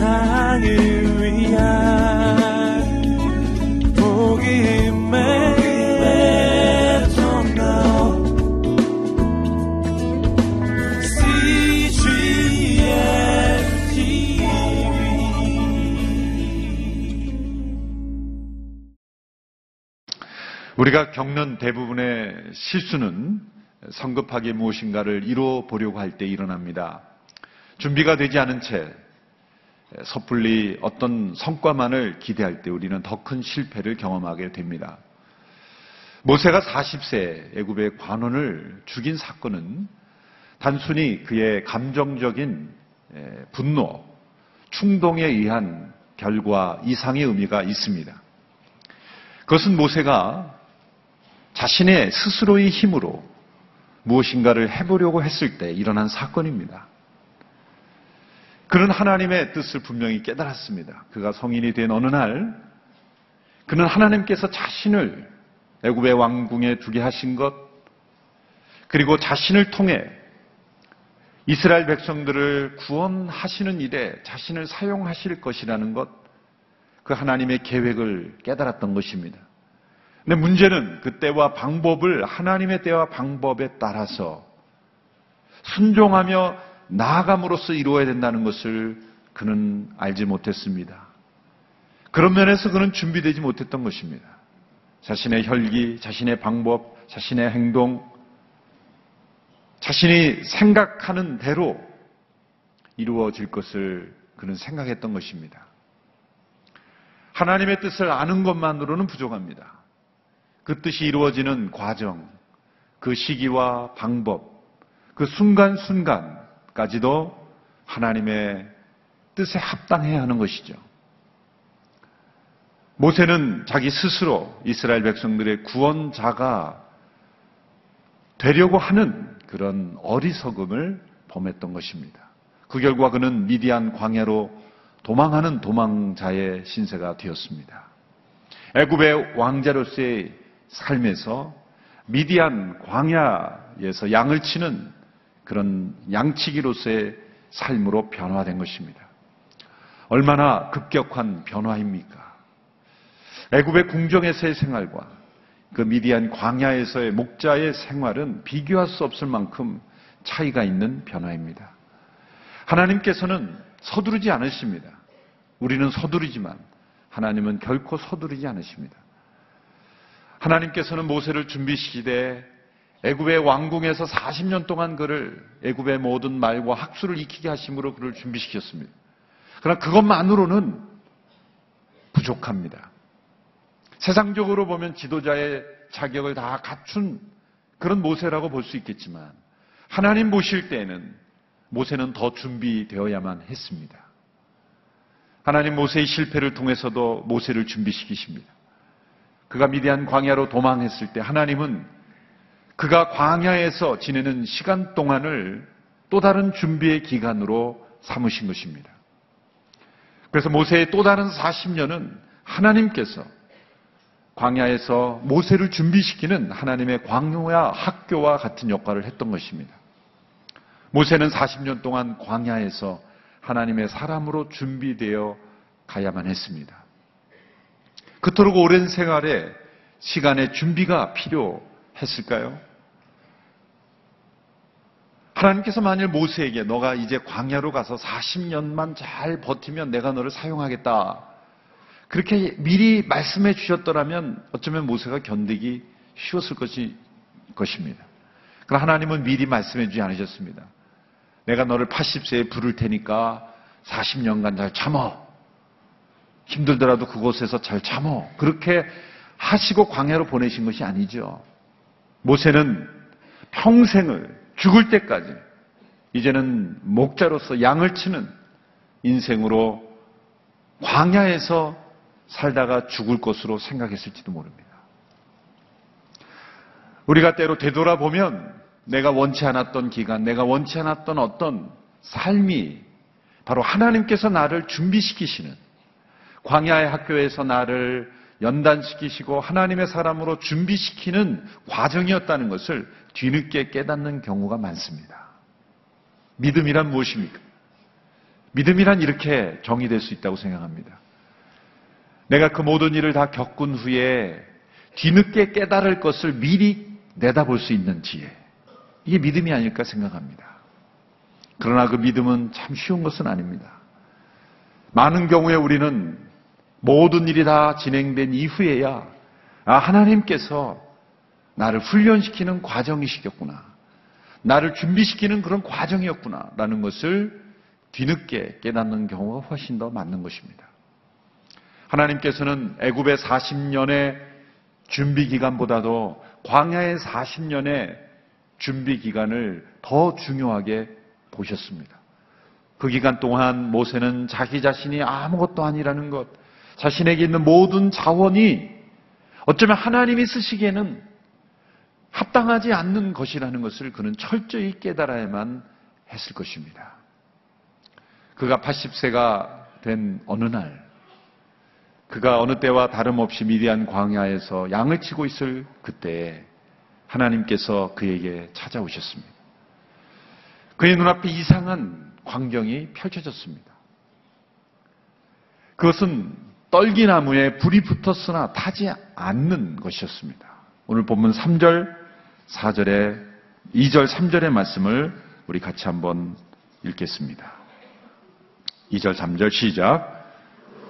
세상을 위한 복음의 우리가 겪는 대부분의 실수는 성급하게 무엇인가를 이루어 보려고 할 때 일어납니다. 준비가 되지 않은 채 섣불리 어떤 성과만을 기대할 때 우리는 더 큰 실패를 경험하게 됩니다. 모세가 40세 애굽의 관원을 죽인 사건은 단순히 그의 감정적인 에, 분노, 충동에 의한 결과 이상의 의미가 있습니다. 그것은 모세가 자신의 스스로의 힘으로 무엇인가를 해보려고 했을 때 일어난 사건입니다. 그는 하나님의 뜻을 분명히 깨달았습니다. 그가 성인이 된 어느 날, 그는 하나님께서 자신을 애굽의 왕궁에 두게 하신 것, 그리고 자신을 통해 이스라엘 백성들을 구원하시는 일에 자신을 사용하실 것이라는 것, 그 하나님의 계획을 깨달았던 것입니다. 근데 문제는 그 때와 방법을 하나님의 때와 방법에 따라서 순종하며 나아감으로써 이루어야 된다는 것을 그는 알지 못했습니다. 그런 면에서 그는 준비되지 못했던 것입니다. 자신의 혈기, 자신의 방법, 자신의 행동, 자신이 생각하는 대로 이루어질 것을 그는 생각했던 것입니다. 하나님의 뜻을 아는 것만으로는 부족합니다. 그 뜻이 이루어지는 과정, 그 시기와 방법, 그 순간순간 까지도 하나님의 뜻에 합당해야 하는 것이죠. 모세는 자기 스스로 이스라엘 백성들의 구원자가 되려고 하는 그런 어리석음을 범했던 것입니다. 그 결과 그는 미디안 광야로 도망하는 도망자의 신세가 되었습니다. 애굽의 왕자로서의 삶에서 미디안 광야에서 양을 치는 그런 양치기로서의 삶으로 변화된 것입니다. 얼마나 급격한 변화입니까? 애굽의 궁정에서의 생활과 그 미디안 광야에서의 목자의 생활은 비교할 수 없을 만큼 차이가 있는 변화입니다. 하나님께서는 서두르지 않으십니다. 우리는 서두르지만 하나님은 결코 서두르지 않으십니다. 하나님께서는 모세를 준비시키되 애굽의 왕궁에서 40년 동안 그를 애굽의 모든 말과 학술을 익히게 하심으로 그를 준비시켰습니다. 그러나 그것만으로는 부족합니다. 세상적으로 보면 지도자의 자격을 다 갖춘 그런 모세라고 볼 수 있겠지만 하나님 보실 때에는 모세는 더 준비되어야만 했습니다. 하나님 모세의 실패를 통해서도 모세를 준비시키십니다. 그가 미디안 광야로 도망했을 때 하나님은 그가 광야에서 지내는 시간 동안을 또 다른 준비의 기간으로 삼으신 것입니다. 그래서 모세의 또 다른 40년은 하나님께서 광야에서 모세를 준비시키는 하나님의 광야 학교와 같은 역할을 했던 것입니다. 모세는 40년 동안 광야에서 하나님의 사람으로 준비되어 가야만 했습니다. 그토록 오랜 생활에 시간의 준비가 필요했을까요? 하나님께서 만일 모세에게 너가 이제 광야로 가서 40년만 잘 버티면 내가 너를 사용하겠다. 그렇게 미리 말씀해 주셨더라면 어쩌면 모세가 견디기 쉬웠을 것이, 것입니다. 그러나 하나님은 미리 말씀해 주지 않으셨습니다. 내가 너를 80세에 부를 테니까 40년간 잘 참어. 힘들더라도 그곳에서 잘 참어. 그렇게 하시고 광야로 보내신 것이 아니죠. 모세는 평생을 죽을 때까지 이제는 목자로서 양을 치는 인생으로 광야에서 살다가 죽을 것으로 생각했을지도 모릅니다. 우리가 때로 되돌아보면 내가 원치 않았던 기간, 내가 원치 않았던 어떤 삶이 바로 하나님께서 나를 준비시키시는 광야의 학교에서 나를 연단시키시고 하나님의 사람으로 준비시키는 과정이었다는 것을 뒤늦게 깨닫는 경우가 많습니다. 믿음이란 무엇입니까? 믿음이란 이렇게 정의될 수 있다고 생각합니다. 내가 그 모든 일을 다 겪은 후에 뒤늦게 깨달을 것을 미리 내다볼 수 있는 지혜. 이게 믿음이 아닐까 생각합니다. 그러나 그 믿음은 참 쉬운 것은 아닙니다. 많은 경우에 우리는 모든 일이 다 진행된 이후에야 아, 하나님께서 나를 훈련시키는 과정이시겠구나. 나를 준비시키는 그런 과정이었구나. 라는 것을 뒤늦게 깨닫는 경우가 훨씬 더 많은 것입니다. 하나님께서는 애굽의 40년의 준비 기간보다도 광야의 40년의 준비 기간을 더 중요하게 보셨습니다. 그 기간 동안 모세는 자기 자신이 아무것도 아니라는 것, 자신에게 있는 모든 자원이 어쩌면 하나님이 쓰시기에는 합당하지 않는 것이라는 것을 그는 철저히 깨달아야만 했을 것입니다. 그가 80세가 된 어느 날, 그가 어느 때와 다름없이 미디안 광야에서 양을 치고 있을 그때에 하나님께서 그에게 찾아오셨습니다. 그의 눈앞에 이상한 광경이 펼쳐졌습니다. 그것은 떨기나무에 불이 붙었으나 타지 않는 것이었습니다. 오늘 본문 3절, 4절에 2절, 3절의 말씀을 우리 같이 한번 읽겠습니다. 2절, 3절 시작.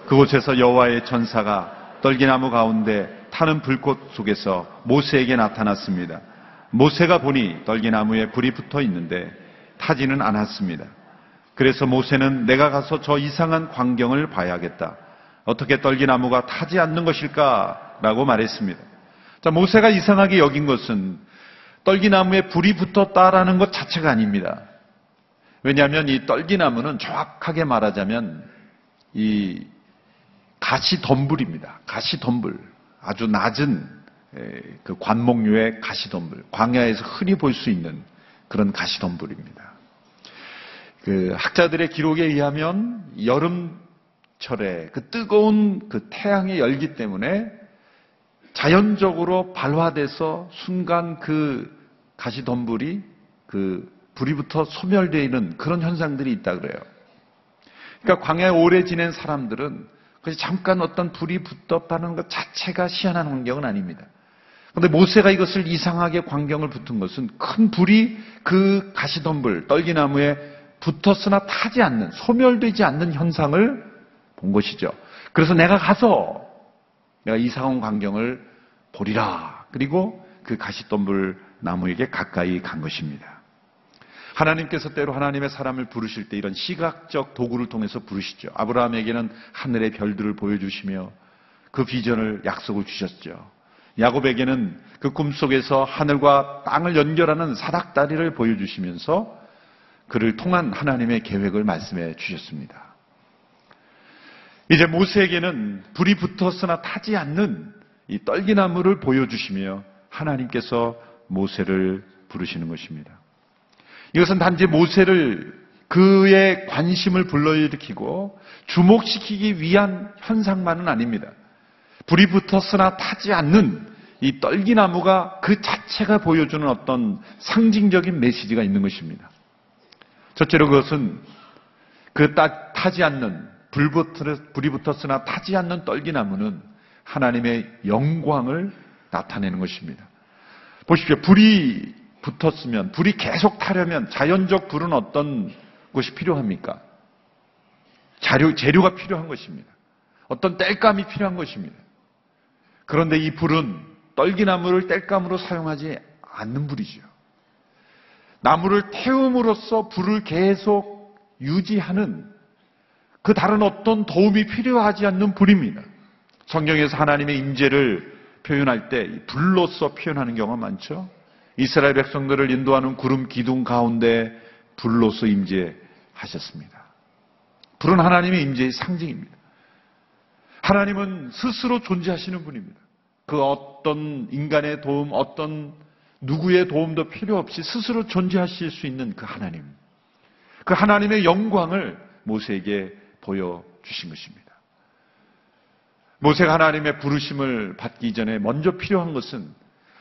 그곳에서 여호와의 천사가 떨기나무 가운데 타는 불꽃 속에서 모세에게 나타났습니다. 모세가 보니 떨기나무에 불이 붙어 있는데 타지는 않았습니다. 그래서 모세는 내가 가서 저 이상한 광경을 봐야겠다. 어떻게 떨기나무가 타지 않는 것일까? 라고 말했습니다. 자, 모세가 이상하게 여긴 것은 떨기나무에 불이 붙었다라는 것 자체가 아닙니다. 왜냐하면 이 떨기나무는 정확하게 말하자면 이 가시 덤불입니다. 가시 덤불. 아주 낮은 그 관목류의 가시 덤불. 광야에서 흔히 볼 수 있는 그런 가시 덤불입니다. 그 학자들의 기록에 의하면 여름 철에 그 뜨거운 그 태양의 열기 때문에 자연적으로 발화돼서 순간 그 가시덤불이 그 불이 붙어 소멸되어 있는 그런 현상들이 있다 그래요. 그러니까 광야에 오래 지낸 사람들은 그래서 잠깐 어떤 불이 붙었다는 것 자체가 희한한 환경은 아닙니다. 그런데 모세가 이것을 이상하게 광경을 붙은 것은 큰 불이 그 가시덤불, 떨기나무에 붙었으나 타지 않는, 소멸되지 않는 현상을 본 것이죠. 그래서 내가 가서 내가 이상한 광경을 보리라. 그리고 그 가시덤불 나무에게 가까이 간 것입니다. 하나님께서 때로 하나님의 사람을 부르실 때 이런 시각적 도구를 통해서 부르시죠. 아브라함에게는 하늘의 별들을 보여주시며 그 비전을 약속을 주셨죠. 야곱에게는 그 꿈속에서 하늘과 땅을 연결하는 사닥다리를 보여주시면서 그를 통한 하나님의 계획을 말씀해 주셨습니다. 이제 모세에게는 불이 붙었으나 타지 않는 이 떨기나무를 보여주시며 하나님께서 모세를 부르시는 것입니다. 이것은 단지 모세를 그의 관심을 불러일으키고 주목시키기 위한 현상만은 아닙니다. 불이 붙었으나 타지 않는 이 떨기나무가 그 자체가 보여주는 어떤 상징적인 메시지가 있는 것입니다. 첫째로 그것은 그 타지 않는 불이 붙었으나 타지 않는 떨기나무는 하나님의 영광을 나타내는 것입니다. 보십시오. 불이 붙었으면 불이 계속 타려면 자연적 불은 어떤 것이 필요합니까? 자료, 재료가 필요한 것입니다. 어떤 땔감이 필요한 것입니다. 그런데 이 불은 떨기나무를 땔감으로 사용하지 않는 불이죠. 나무를 태움으로써 불을 계속 유지하는 그 다른 어떤 도움이 필요하지 않는 불입니다. 성경에서 하나님의 임재를 표현할 때 불로서 표현하는 경우가 많죠. 이스라엘 백성들을 인도하는 구름 기둥 가운데 불로서 임재하셨습니다. 불은 하나님의 임재의 상징입니다. 하나님은 스스로 존재하시는 분입니다. 그 어떤 인간의 도움, 어떤 누구의 도움도 필요 없이 스스로 존재하실 수 있는 그 하나님. 그 하나님의 영광을 모세에게 보여주신 것입니다. 모세가 하나님의 부르심을 받기 이전에 먼저 필요한 것은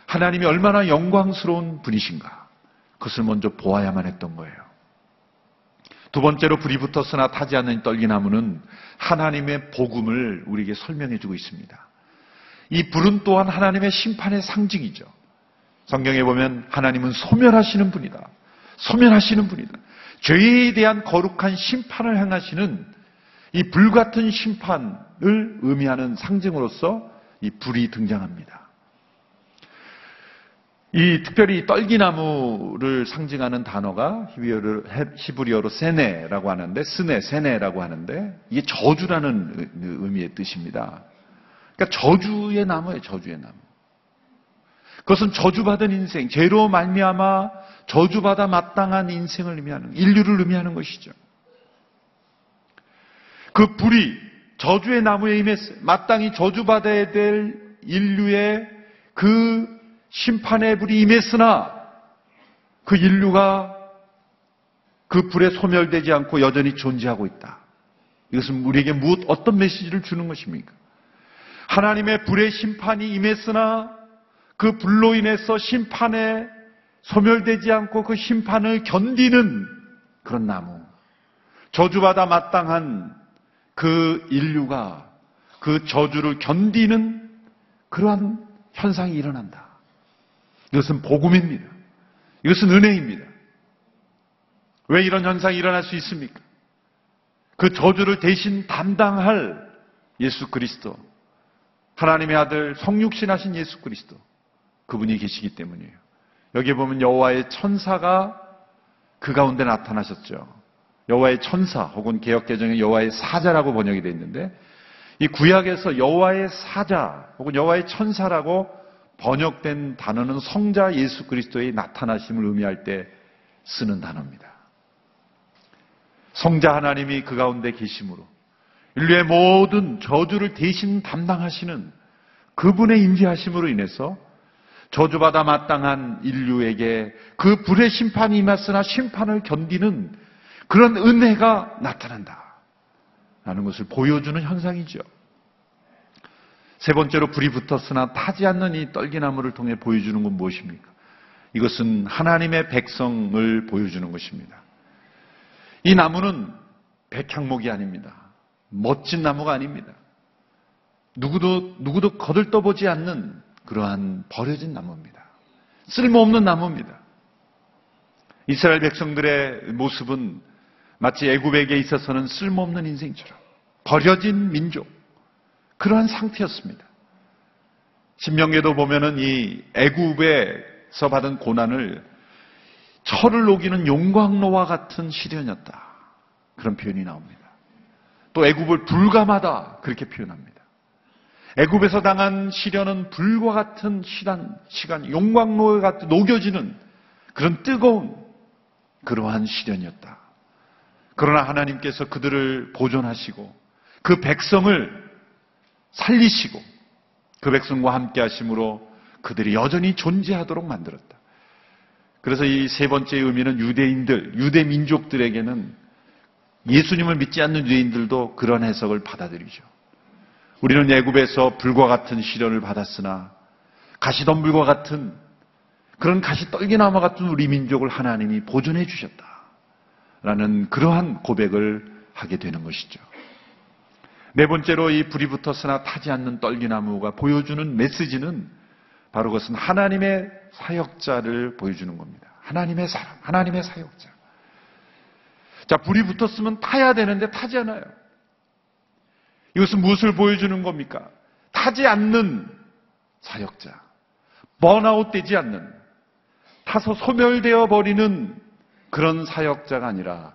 하나님이 얼마나 영광스러운 분이신가. 그것을 먼저 보아야만 했던 거예요. 두 번째로 불이 붙었으나 타지 않는 떨기나무는 하나님의 복음을 우리에게 설명해 주고 있습니다. 이 불은 또한 하나님의 심판의 상징이죠. 성경에 보면 하나님은 소멸하시는 분이다. 소멸하시는 분이다. 죄에 대한 거룩한 심판을 행하시는 이 불같은 심판을 의미하는 상징으로서 이 불이 등장합니다. 이 특별히 떨기나무를 상징하는 단어가 히브리어로 세네라고 하는데 스네, 세네라고 하는데 이게 저주라는 의미의 뜻입니다. 그러니까 저주의 나무예요, 저주의 나무. 그것은 저주받은 인생, 죄로 말미암아 저주받아 마땅한 인생을 의미하는 인류를 의미하는 것이죠. 그 불이 저주의 나무에 임했어요. 마땅히 저주받아야 될 인류의 그 심판의 불이 임했으나 그 인류가 그 불에 소멸되지 않고 여전히 존재하고 있다. 이것은 우리에게 무엇 어떤 메시지를 주는 것입니까? 하나님의 불의 심판이 임했으나 그 불로 인해서 심판에 소멸되지 않고 그 심판을 견디는 그런 나무. 저주받아 마땅한 그 인류가 그 저주를 견디는 그러한 현상이 일어난다. 이것은 복음입니다. 이것은 은혜입니다. 왜 이런 현상이 일어날 수 있습니까? 그 저주를 대신 담당할 예수 그리스도, 하나님의 아들 성육신하신 예수 그리스도, 그분이 계시기 때문이에요. 여기 보면 여호와의 천사가 그 가운데 나타나셨죠. 여호와의 천사 혹은 개혁 개정에 여호와의 사자라고 번역이 되어 있는데 이 구약에서 여호와의 사자 혹은 여호와의 천사라고 번역된 단어는 성자 예수 그리스도의 나타나심을 의미할 때 쓰는 단어입니다. 성자 하나님이 그 가운데 계심으로 인류의 모든 저주를 대신 담당하시는 그분의 인지하심으로 인해서 저주받아 마땅한 인류에게 그 불의 심판이 임했으나 심판을 견디는 그런 은혜가 나타난다. 라는 것을 보여주는 현상이죠. 세 번째로 불이 붙었으나 타지 않는 이 떨기나무를 통해 보여주는 건 무엇입니까? 이것은 하나님의 백성을 보여주는 것입니다. 이 나무는 백향목이 아닙니다. 멋진 나무가 아닙니다. 누구도, 누구도 거들떠보지 않는 그러한 버려진 나무입니다. 쓸모없는 나무입니다. 이스라엘 백성들의 모습은 마치 애굽에게 있어서는 쓸모없는 인생처럼 버려진 민족, 그러한 상태였습니다. 신명계도 보면은 이 애굽에서 받은 고난을 철을 녹이는 용광로와 같은 시련이었다. 그런 표현이 나옵니다. 또 애굽을 불감하다 그렇게 표현합니다. 애굽에서 당한 시련은 불과 같은 시간, 시간 용광로에 같은 녹여지는 그런 뜨거운 그러한 시련이었다. 그러나 하나님께서 그들을 보존하시고 그 백성을 살리시고 그 백성과 함께 하심으로 그들이 여전히 존재하도록 만들었다. 그래서 이 세 번째 의미는 유대인들, 유대 민족들에게는 예수님을 믿지 않는 유대인들도 그런 해석을 받아들이죠. 우리는 애굽에서 불과 같은 시련을 받았으나 가시덤불과 같은 그런 가시 떨기나무 같은 우리 민족을 하나님이 보존해 주셨다. 라는 그러한 고백을 하게 되는 것이죠. 네 번째로 이 불이 붙었으나 타지 않는 떨기나무가 보여주는 메시지는 바로 그것은 하나님의 사역자를 보여주는 겁니다. 하나님의 사람, 하나님의 사역자. 자, 불이 붙었으면 타야 되는데 타지 않아요. 이것은 무엇을 보여주는 겁니까? 타지 않는 사역자. 번아웃 되지 않는, 타서 소멸되어 버리는 그런 사역자가 아니라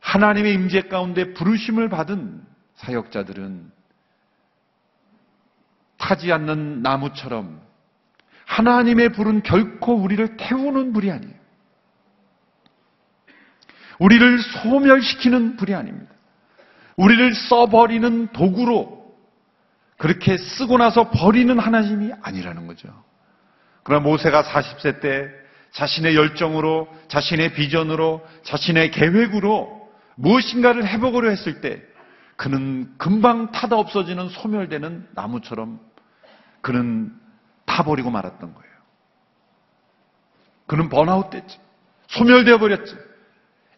하나님의 임재 가운데 부르심을 받은 사역자들은 타지 않는 나무처럼 하나님의 불은 결코 우리를 태우는 불이 아니에요. 우리를 소멸시키는 불이 아닙니다. 우리를 써버리는 도구로 그렇게 쓰고 나서 버리는 하나님이 아니라는 거죠. 그러나 모세가 40세 때 자신의 열정으로, 자신의 비전으로, 자신의 계획으로 무엇인가를 해보고려 했을 때 그는 금방 타다 없어지는 소멸되는 나무처럼 그는 타버리고 말았던 거예요. 그는 번아웃 됐지. 소멸되어 버렸지.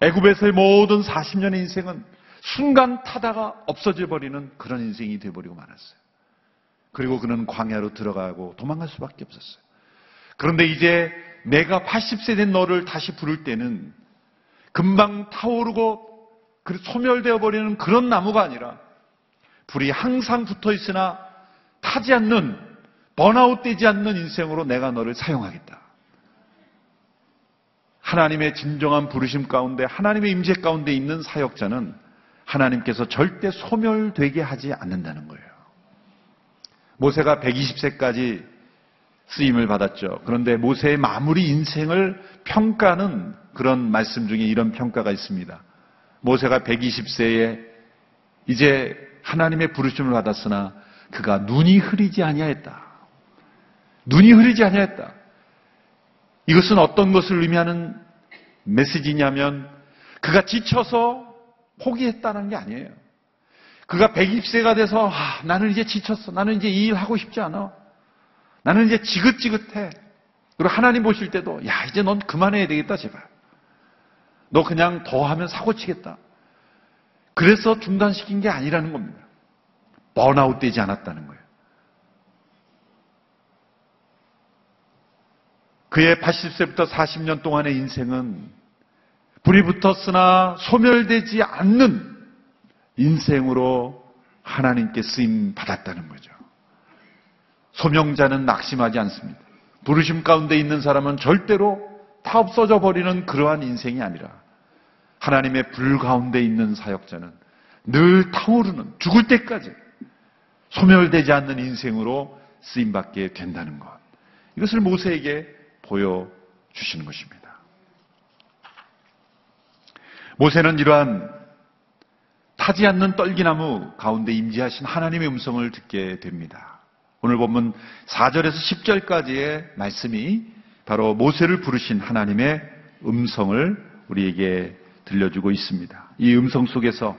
애굽에서의 모든 40년의 인생은 순간 타다가 없어져 버리는 그런 인생이 되어버리고 말았어요. 그리고 그는 광야로 들어가고 도망갈 수밖에 없었어요. 그런데 이제 내가 80세 된 너를 다시 부를 때는 금방 타오르고 그 소멸되어 버리는 그런 나무가 아니라 불이 항상 붙어 있으나 타지 않는 번아웃 되지 않는 인생으로 내가 너를 사용하겠다. 하나님의 진정한 부르심 가운데 하나님의 임재 가운데 있는 사역자는 하나님께서 절대 소멸되게 하지 않는다는 거예요. 모세가 120세까지 쓰임을 받았죠. 그런데 모세의 마무리 인생을 평가는 그런 말씀 중에 이런 평가가 있습니다. 모세가 120세에 이제 하나님의 부르심을 받았으나 그가 눈이 흐리지 아니하였다. 눈이 흐리지 아니하였다. 이것은 어떤 것을 의미하는 메시지냐면 그가 지쳐서 포기했다는 게 아니에요. 그가 120세가 돼서 아, 나는 이제 지쳤어. 나는 이제 이 일 하고 싶지 않아. 나는 이제 지긋지긋해. 그리고 하나님 보실 때도 야 이제 넌 그만해야 되겠다 제발. 너 그냥 더 하면 사고 치겠다. 그래서 중단시킨 게 아니라는 겁니다. 번아웃 되지 않았다는 거예요. 그의 80세부터 40년 동안의 인생은 불이 붙었으나 소멸되지 않는 인생으로 하나님께 쓰임 받았다는 거죠. 소명자는 낙심하지 않습니다. 부르심 가운데 있는 사람은 절대로 다 없어져 버리는 그러한 인생이 아니라 하나님의 불 가운데 있는 사역자는 늘 타오르는 죽을 때까지 소멸되지 않는 인생으로 쓰임받게 된다는 것. 이것을 모세에게 보여주시는 것입니다. 모세는 이러한 타지 않는 떨기나무 가운데 임재하신 하나님의 음성을 듣게 됩니다. 오늘 보면 4절에서 10절까지의 말씀이 바로 모세를 부르신 하나님의 음성을 우리에게 들려주고 있습니다. 이 음성 속에서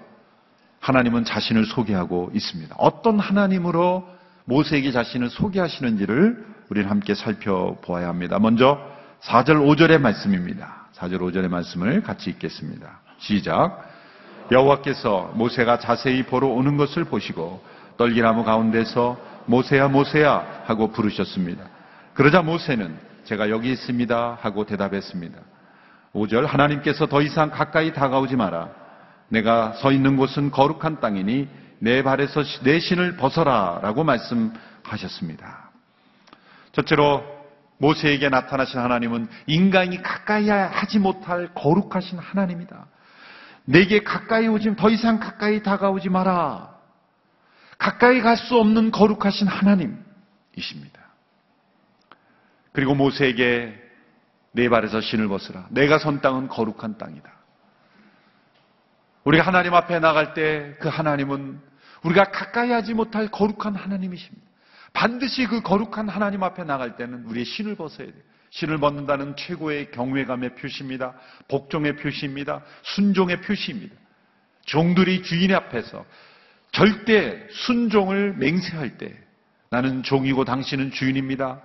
하나님은 자신을 소개하고 있습니다. 어떤 하나님으로 모세에게 자신을 소개하시는지를 우리는 함께 살펴보아야 합니다. 먼저 4절 5절의 말씀입니다. 4절 5절의 말씀을 같이 읽겠습니다. 시작. 여호와께서 모세가 자세히 보러 오는 것을 보시고 떨기나무 가운데서 모세야 모세야 하고 부르셨습니다. 그러자 모세는 제가 여기 있습니다 하고 대답했습니다. 5절 하나님께서 더 이상 가까이 다가오지 마라. 내가 서 있는 곳은 거룩한 땅이니 내 발에서 내 신을 벗어라 라고 말씀하셨습니다. 첫째로 모세에게 나타나신 하나님은 인간이 가까이 하지 못할 거룩하신 하나님이다. 내게 가까이 오지 더 이상 가까이 다가오지 마라. 가까이 갈 수 없는 거룩하신 하나님이십니다. 그리고 모세에게 내 발에서 신을 벗으라. 내가 선 땅은 거룩한 땅이다. 우리가 하나님 앞에 나갈 때 그 하나님은 우리가 가까이 하지 못할 거룩한 하나님이십니다. 반드시 그 거룩한 하나님 앞에 나갈 때는 우리의 신을 벗어야 돼요. 신을 벗는다는 최고의 경외감의 표시입니다. 복종의 표시입니다. 순종의 표시입니다. 종들이 주인 앞에서 절대 순종을 맹세할 때 나는 종이고 당신은 주인입니다.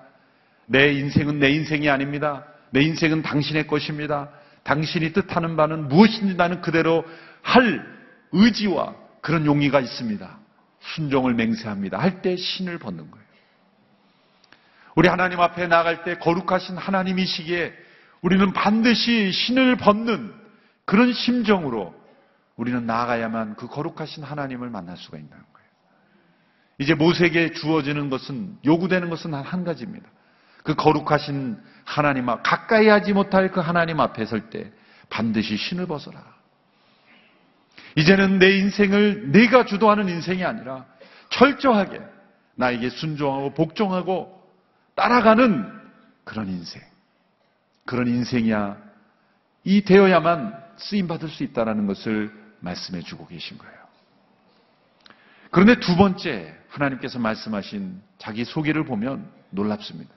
내 인생은 내 인생이 아닙니다. 내 인생은 당신의 것입니다. 당신이 뜻하는 바는 무엇인지 나는 그대로 할 의지와 그런 용의가 있습니다. 순종을 맹세합니다. 할 때 신을 벗는 거예요. 우리 하나님 앞에 나갈 때 거룩하신 하나님이시기에 우리는 반드시 신을 벗는 그런 심정으로 우리는 나아가야만 그 거룩하신 하나님을 만날 수가 있다는 거예요. 이제 모세에게 주어지는 것은 요구되는 것은 한 가지입니다. 그 거룩하신 하나님 앞 가까이 하지 못할 그 하나님 앞에 설 때 반드시 신을 벗어라. 이제는 내 인생을 내가 주도하는 인생이 아니라 철저하게 나에게 순종하고 복종하고 따라가는 그런 인생. 그런 인생이야. 이 되어야만 쓰임 받을 수 있다는 것을 말씀해 주고 계신 거예요. 그런데 두 번째 하나님께서 말씀하신 자기 소개를 보면 놀랍습니다.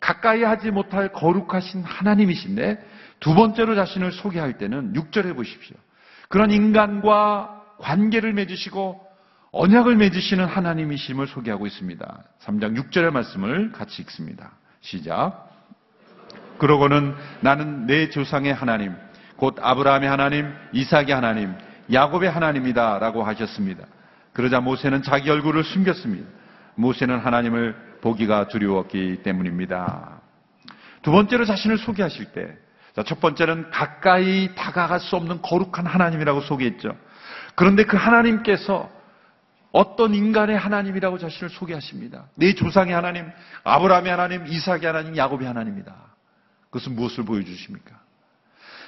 가까이 하지 못할 거룩하신 하나님이신데 두 번째로 자신을 소개할 때는 6절에 보십시오. 그런 인간과 관계를 맺으시고 언약을 맺으시는 하나님이심을 소개하고 있습니다. 3장 6절의 말씀을 같이 읽습니다. 시작. 그러고는 나는 내 조상의 하나님, 곧 아브라함의 하나님, 이삭의 하나님, 야곱의 하나님이다라고 하셨습니다. 그러자 모세는 자기 얼굴을 숨겼습니다. 모세는 하나님을 보기가 두려웠기 때문입니다. 두 번째로 자신을 소개하실 때, 첫 번째는 가까이 다가갈 수 없는 거룩한 하나님이라고 소개했죠. 그런데 그 하나님께서 어떤 인간의 하나님이라고 자신을 소개하십니다. 내 조상의 하나님, 아브라함의 하나님, 이삭의 하나님, 야곱의 하나님이다. 그것은 무엇을 보여주십니까?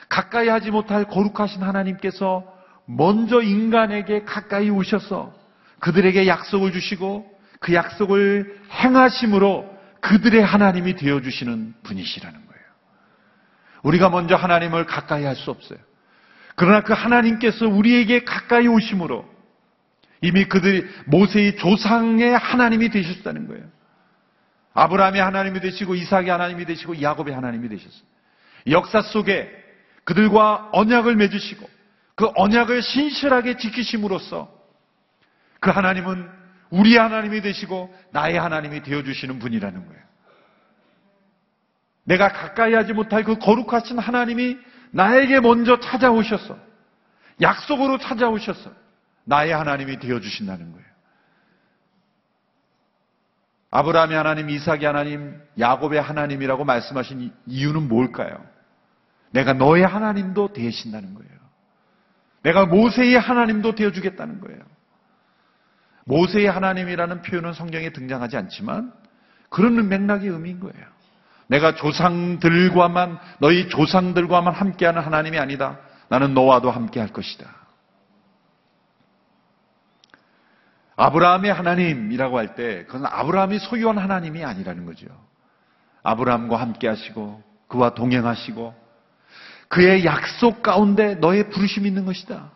가까이 하지 못할 거룩하신 하나님께서 먼저 인간에게 가까이 오셔서 그들에게 약속을 주시고 그 약속을 행하심으로 그들의 하나님이 되어주시는 분이시라는 거예요. 우리가 먼저 하나님을 가까이 할 수 없어요. 그러나 그 하나님께서 우리에게 가까이 오심으로 이미 그들이 모세의 조상의 하나님이 되셨다는 거예요. 아브라함의 하나님이 되시고 이삭의 하나님이 되시고 야곱의 하나님이 되셨어요. 역사 속에 그들과 언약을 맺으시고 그 언약을 신실하게 지키심으로써 그 하나님은 우리 하나님이 되시고 나의 하나님이 되어주시는 분이라는 거예요. 내가 가까이 하지 못할 그 거룩하신 하나님이 나에게 먼저 찾아오셔서 약속으로 찾아오셔서 나의 하나님이 되어주신다는 거예요. 아브라함의 하나님, 이삭의 하나님, 야곱의 하나님이라고 말씀하신 이유는 뭘까요? 내가 너의 하나님도 되신다는 거예요. 내가 모세의 하나님도 되어주겠다는 거예요. 모세의 하나님이라는 표현은 성경에 등장하지 않지만 그런 맥락의 의미인 거예요. 내가 조상들과만 너희 조상들과만 함께하는 하나님이 아니다. 나는 너와도 함께할 것이다. 아브라함의 하나님이라고 할 때 그건 아브라함이 소유한 하나님이 아니라는 거죠. 아브라함과 함께 하시고 그와 동행하시고 그의 약속 가운데 너의 부르심이 있는 것이다.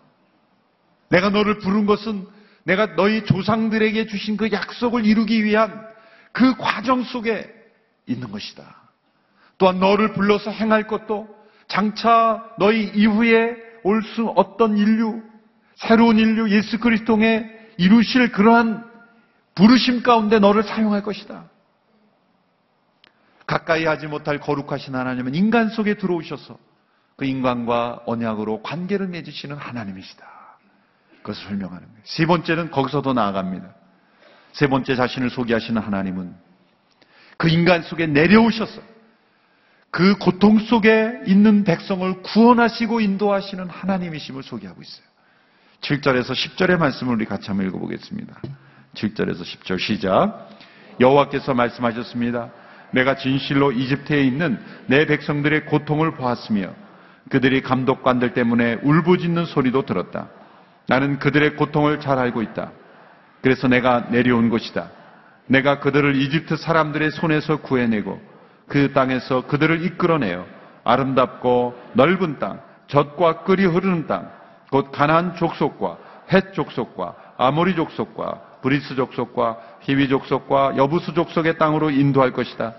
내가 너를 부른 것은 내가 너희 조상들에게 주신 그 약속을 이루기 위한 그 과정 속에 있는 것이다. 또한 너를 불러서 행할 것도 장차 너희 이후에 올 수 어떤 인류, 새로운 인류 예수 그리스도에 이루실 그러한 부르심 가운데 너를 사용할 것이다. 가까이 하지 못할 거룩하신 하나님은 인간 속에 들어오셔서 그 인간과 언약으로 관계를 맺으시는 하나님이시다. 그것을 설명하는 거예요. 세 번째는 거기서도 나아갑니다. 세 번째 자신을 소개하시는 하나님은 그 인간 속에 내려오셔서 그 고통 속에 있는 백성을 구원하시고 인도하시는 하나님이심을 소개하고 있어요. 7절에서 10절의 말씀을 우리 같이 한번 읽어보겠습니다. 7절에서 10절 시작. 여호와께서 말씀하셨습니다. 내가 진실로 이집트에 있는 내 백성들의 고통을 보았으며 그들이 감독관들 때문에 울부짖는 소리도 들었다. 나는 그들의 고통을 잘 알고 있다. 그래서 내가 내려온 것이다. 내가 그들을 이집트 사람들의 손에서 구해내고 그 땅에서 그들을 이끌어내어 아름답고 넓은 땅, 젖과 꿀이 흐르는 땅, 곧 가나안 족속과 헷 족속과 아모리 족속과 브리스 족속과 히위 족속과 여부스 족속의 땅으로 인도할 것이다.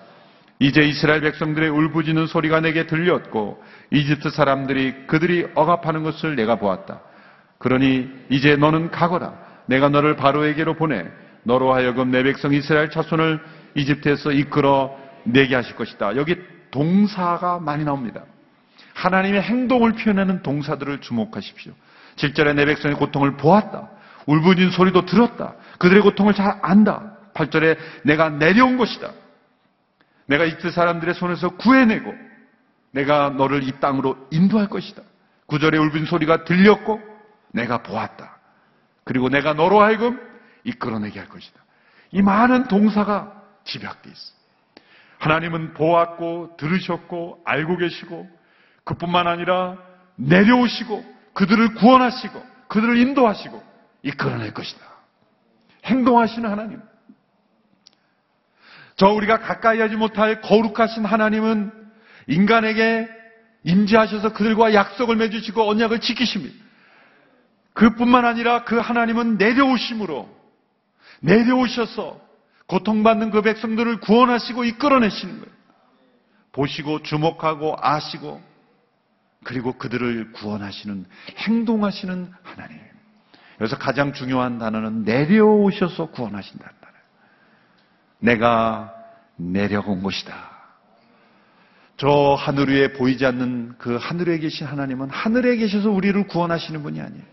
이제 이스라엘 백성들의 울부짖는 소리가 내게 들렸고 이집트 사람들이 그들이 억압하는 것을 내가 보았다. 그러니 이제 너는 가거라. 내가 너를 바로에게로 보내 너로 하여금 내 백성 이스라엘 자손을 이집트에서 이끌어 내게 하실 것이다. 여기 동사가 많이 나옵니다. 하나님의 행동을 표현하는 동사들을 주목하십시오. 7절에 내 백성의 고통을 보았다. 울부짖는 소리도 들었다. 그들의 고통을 잘 안다. 8절에 내가 내려온 것이다. 내가 이집트 사람들의 손에서 구해내고 내가 너를 이 땅으로 인도할 것이다. 9절에 울분 소리가 들렸고 내가 보았다. 그리고 내가 너로 하여금 이끌어내게 할 것이다. 이 많은 동사가 집약되어 있어. 하나님은 보았고 들으셨고 알고 계시고 그뿐만 아니라 내려오시고 그들을 구원하시고 그들을 인도하시고 이끌어낼 것이다. 행동하시는 하나님. 저 우리가 가까이 하지 못할 거룩하신 하나님은 인간에게 임재하셔서 그들과 약속을 맺으시고 언약을 지키십니다. 그뿐만 아니라 그 하나님은 내려오심으로 내려오셔서 고통받는 그 백성들을 구원하시고 이끌어내시는 거예요. 보시고 주목하고 아시고 그리고 그들을 구원하시는 행동하시는 하나님. 그래서 가장 중요한 단어는 내려오셔서 구원하신다는 단어. 내가 내려온 것이다. 저 하늘 위에 보이지 않는 그 하늘에 계신 하나님은 하늘에 계셔서 우리를 구원하시는 분이 아니에요.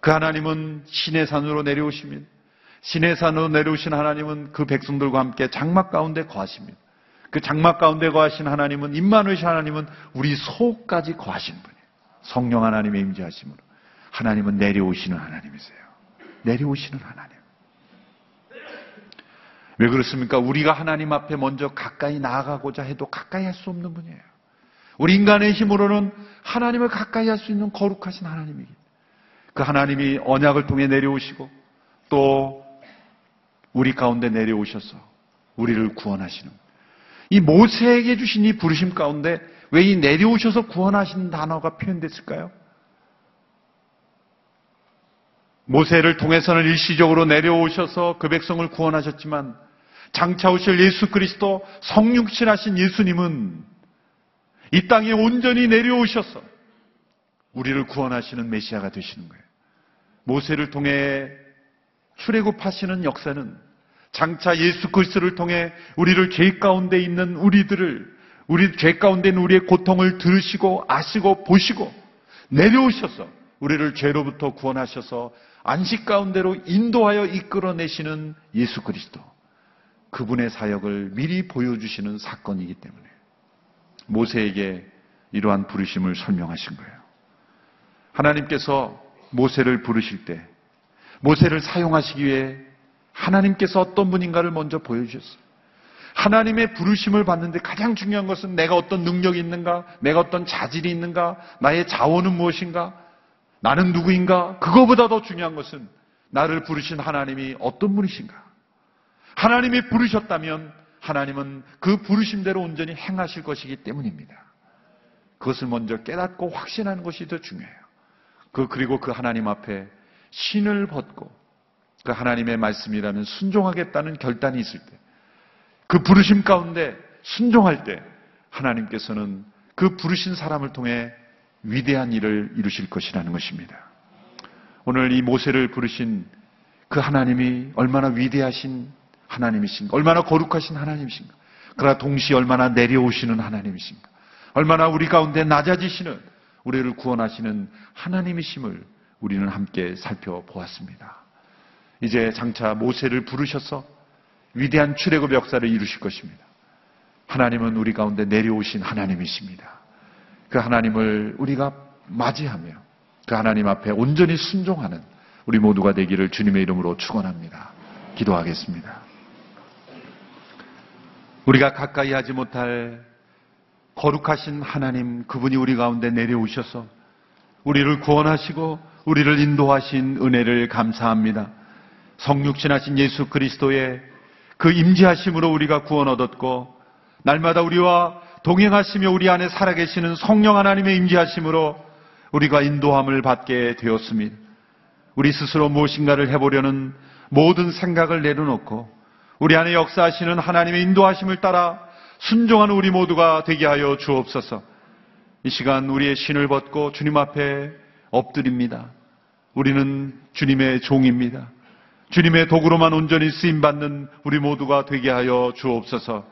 그 하나님은 신의 산으로 내려오십니다. 신의 산으로 내려오신 하나님은 그 백성들과 함께 장막 가운데 거하십니다. 그 장막 가운데 거하신 하나님은 임마누시 하나님은 우리 속까지 거하신 분이에요. 성령 하나님의 임재하심으로 하나님은 내려오시는 하나님이세요. 내려오시는 하나님. 왜 그렇습니까? 우리가 하나님 앞에 먼저 가까이 나아가고자 해도 가까이 할 수 없는 분이에요. 우리 인간의 힘으로는 하나님을 가까이 할 수 있는 거룩하신 하나님이기. 그 하나님이 언약을 통해 내려오시고 또 우리 가운데 내려오셔서 우리를 구원하시는 이 모세에게 주신 이 부르심 가운데 왜 이 내려오셔서 구원하신 단어가 표현됐을까요? 모세를 통해서는 일시적으로 내려오셔서 그 백성을 구원하셨지만 장차 오실 예수 그리스도 성육신하신 예수님은 이 땅에 온전히 내려오셔서 우리를 구원하시는 메시아가 되시는 거예요. 모세를 통해 출애굽하시는 역사는 장차 예수 그리스도를 통해 우리를 죄 가운데 있는 우리들을 우리 죄 가운데 있는 우리의 고통을 들으시고 아시고 보시고 내려오셔서 우리를 죄로부터 구원하셔서 안식 가운데로 인도하여 이끌어내시는 예수 그리스도. 그분의 사역을 미리 보여주시는 사건이기 때문에 모세에게 이러한 부르심을 설명하신 거예요. 하나님께서 모세를 부르실 때 모세를 사용하시기 위해 하나님께서 어떤 분인가를 먼저 보여주셨어요. 하나님의 부르심을 받는데 가장 중요한 것은 내가 어떤 능력이 있는가, 내가 어떤 자질이 있는가, 나의 자원은 무엇인가, 나는 누구인가? 그거보다 더 중요한 것은 나를 부르신 하나님이 어떤 분이신가? 하나님이 부르셨다면 하나님은 그 부르심대로 온전히 행하실 것이기 때문입니다. 그것을 먼저 깨닫고 확신하는 것이 더 중요해요. 그 그리고 그 하나님 앞에 신을 벗고 그 하나님의 말씀이라는 순종하겠다는 결단이 있을 때, 그 부르심 가운데 순종할 때 하나님께서는 그 부르신 사람을 통해 위대한 일을 이루실 것이라는 것입니다. 오늘 이 모세를 부르신 그 하나님이 얼마나 위대하신 하나님이신가, 얼마나 거룩하신 하나님이신가, 그러나 동시에 얼마나 내려오시는 하나님이신가, 얼마나 우리 가운데 낮아지시는 우리를 구원하시는 하나님이심을 우리는 함께 살펴보았습니다. 이제 장차 모세를 부르셔서 위대한 출애굽 역사를 이루실 것입니다. 하나님은 우리 가운데 내려오신 하나님이십니다. 그 하나님을 우리가 맞이하며 그 하나님 앞에 온전히 순종하는 우리 모두가 되기를 주님의 이름으로 축원합니다. 기도하겠습니다. 우리가 가까이 하지 못할 거룩하신 하나님 그분이 우리 가운데 내려오셔서 우리를 구원하시고 우리를 인도하신 은혜를 감사합니다. 성육신하신 예수 그리스도의 그 임재하심으로 우리가 구원 얻었고 날마다 우리와 동행하시며 우리 안에 살아계시는 성령 하나님의 임재하심으로 우리가 인도함을 받게 되었습니다. 우리 스스로 무엇인가를 해보려는 모든 생각을 내려놓고 우리 안에 역사하시는 하나님의 인도하심을 따라 순종하는 우리 모두가 되게 하여 주옵소서. 이 시간 우리의 신을 벗고 주님 앞에 엎드립니다. 우리는 주님의 종입니다. 주님의 도구로만 온전히 쓰임 받는 우리 모두가 되게 하여 주옵소서.